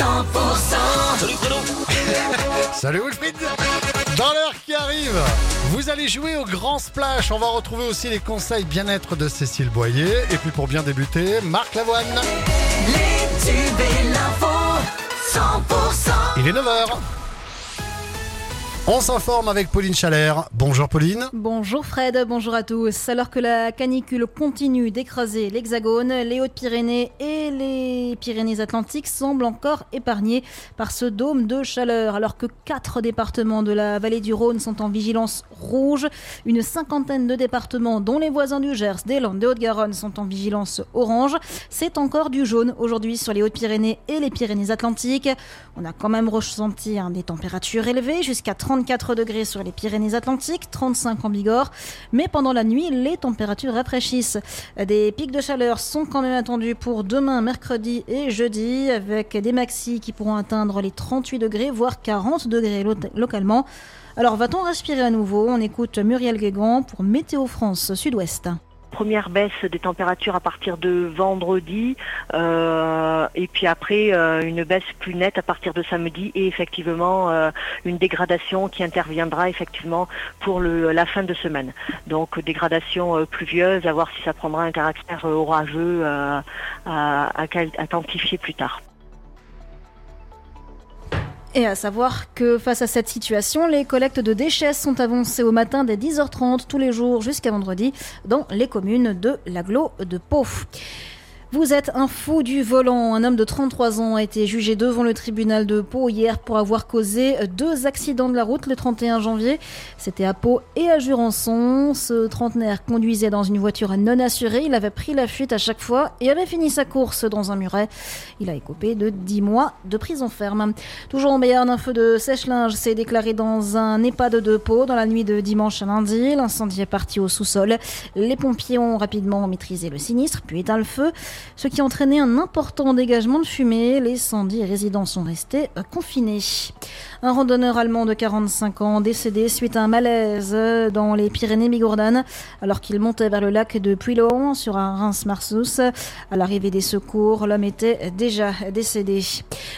Salut Bruno Salut Wilfried Dans l'heure qui arrive, vous allez jouer au Grand Splash. On va retrouver aussi les conseils bien-être de Cécile Boyer. Et puis pour bien débuter, Marc Lavoine. Les tubes et l'info, 100%. Il est 9h. On s'informe avec Pauline Chalère. Bonjour Pauline. Bonjour Fred, bonjour à tous. Alors que la canicule continue d'écraser l'Hexagone, les Hautes-Pyrénées et les Pyrénées-Atlantiques semblent encore épargnés par ce dôme de chaleur. Alors que quatre départements de la vallée du Rhône sont en vigilance rouge, une cinquantaine de départements, dont les voisins du Gers, des Landes, de Haute-Garonne, sont en vigilance orange. C'est encore du jaune aujourd'hui sur les Hautes-Pyrénées et les Pyrénées-Atlantiques. On a quand même ressenti hein, des températures élevées, jusqu'à 34 degrés sur les Pyrénées-Atlantiques, 35 en Bigorre. Mais pendant la nuit, les températures rafraîchissent. Des pics de chaleur sont quand même attendus pour demain, mercredi et jeudi, avec des maxis qui pourront atteindre les 38 degrés, voire 40 degrés lo- localement. Alors va-t-on respirer à nouveau? On écoute Muriel Guégan pour Météo France Sud-Ouest. Première baisse des températures à partir de vendredi euh, et puis après euh, une baisse plus nette à partir de samedi et effectivement euh, une dégradation qui interviendra effectivement pour le, la fin de semaine. Donc dégradation euh, pluvieuse, à voir si ça prendra un caractère euh, orageux euh, à, à à quantifier plus tard. Et à savoir que face à cette situation, les collectes de déchets sont avancées au matin dès 10h30 tous les jours jusqu'à vendredi dans les communes de l'aglo de Pau. Vous êtes un fou du volant. Un homme de 33 ans a été jugé devant le tribunal de Pau hier pour avoir causé deux accidents de la route le 31 janvier. C'était à Pau et à Jurançon. Ce trentenaire conduisait dans une voiture non assurée. Il avait pris la fuite à chaque fois et avait fini sa course dans un muret. Il a écopé de 10 mois de prison ferme. Toujours en Béarn, un feu de sèche-linge s'est déclaré dans un EHPAD de Pau dans la nuit de dimanche à lundi. L'incendie est parti au sous-sol. Les pompiers ont rapidement maîtrisé le sinistre, puis éteint le feu, ce qui a entraîné un important dégagement de fumée. Les 110 résidents sont restés euh, confinés. Un randonneur allemand de 45 ans décédé suite à un malaise euh, dans les Pyrénées-Bigourdanes alors qu'il montait vers le lac de Puylon sur un Reims-Marsous. À l'arrivée des secours, l'homme était déjà décédé.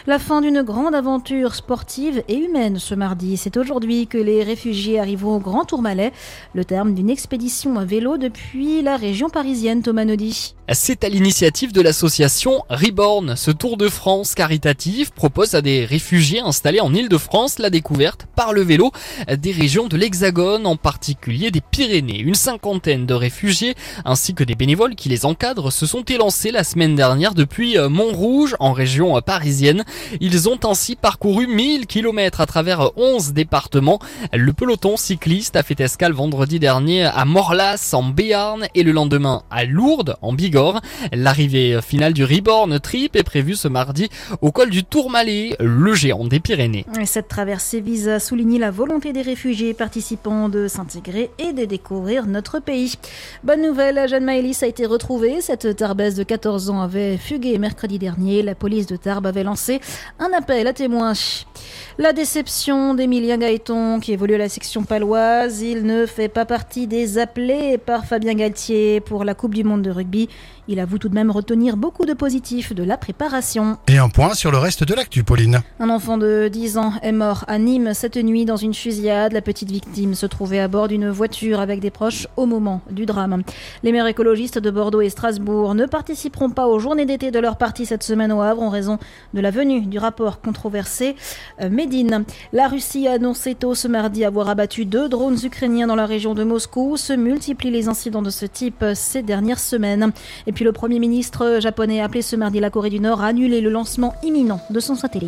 La fin d'une grande aventure sportive et humaine ce mardi. C'est aujourd'hui que les réfugiés arriveront au Grand Tourmalet, le terme d'une expédition à vélo depuis la région parisienne, Thomas Naudy. C'est à l'initiative de l'association Reborn. Ce Tour de France caritatif propose à des réfugiés installés en Île-de-France la découverte par le vélo des régions de l'Hexagone, en particulier des Pyrénées. Une cinquantaine de réfugiés ainsi que des bénévoles qui les encadrent se sont élancés la semaine dernière depuis euh, Montrouge en région euh, parisienne. Ils ont ainsi parcouru 1000 km à travers 11 départements. Le peloton cycliste a fait escale vendredi dernier à Morlas en Béarn et le lendemain à Lourdes en Bigorre. L'arrivée finale du Reborn Trip est prévue ce mardi au col du Tourmalet, le géant des Pyrénées. Et cette traversée vise à souligner la volonté des réfugiés participants de s'intégrer et de découvrir notre pays. Bonne nouvelle, Jeanne Maëlys a été retrouvée. Cette Tarbesse de 14 ans avait fugué mercredi dernier. La police de Tarbes avait lancé un appel à témoins. La déception d'Emilien Gaëton, qui évolue à la section paloise. Il ne fait pas partie des appelés par Fabien Galtier pour la Coupe du Monde de rugby. Il avoue tout de même retenir beaucoup de positifs de la préparation. Et un point sur le reste de l'actu, Pauline. Un enfant de 10 ans est mort à Nîmes cette nuit dans une fusillade. La petite victime se trouvait à bord d'une voiture avec des proches au moment du drame. Les maires écologistes de Bordeaux et Strasbourg ne participeront pas aux journées d'été de leur parti cette semaine au Havre en raison de la venue du rapport controversé euh, Médine. La Russie a annoncé tôt ce mardi avoir abattu deux drones ukrainiens dans la région de Moscou. Se multiplient les incidents de ce type ces dernières semaines. Et puis le Premier ministre japonais a appelé ce mardi la Corée du Nord à annuler le lancement imminent de son satellite.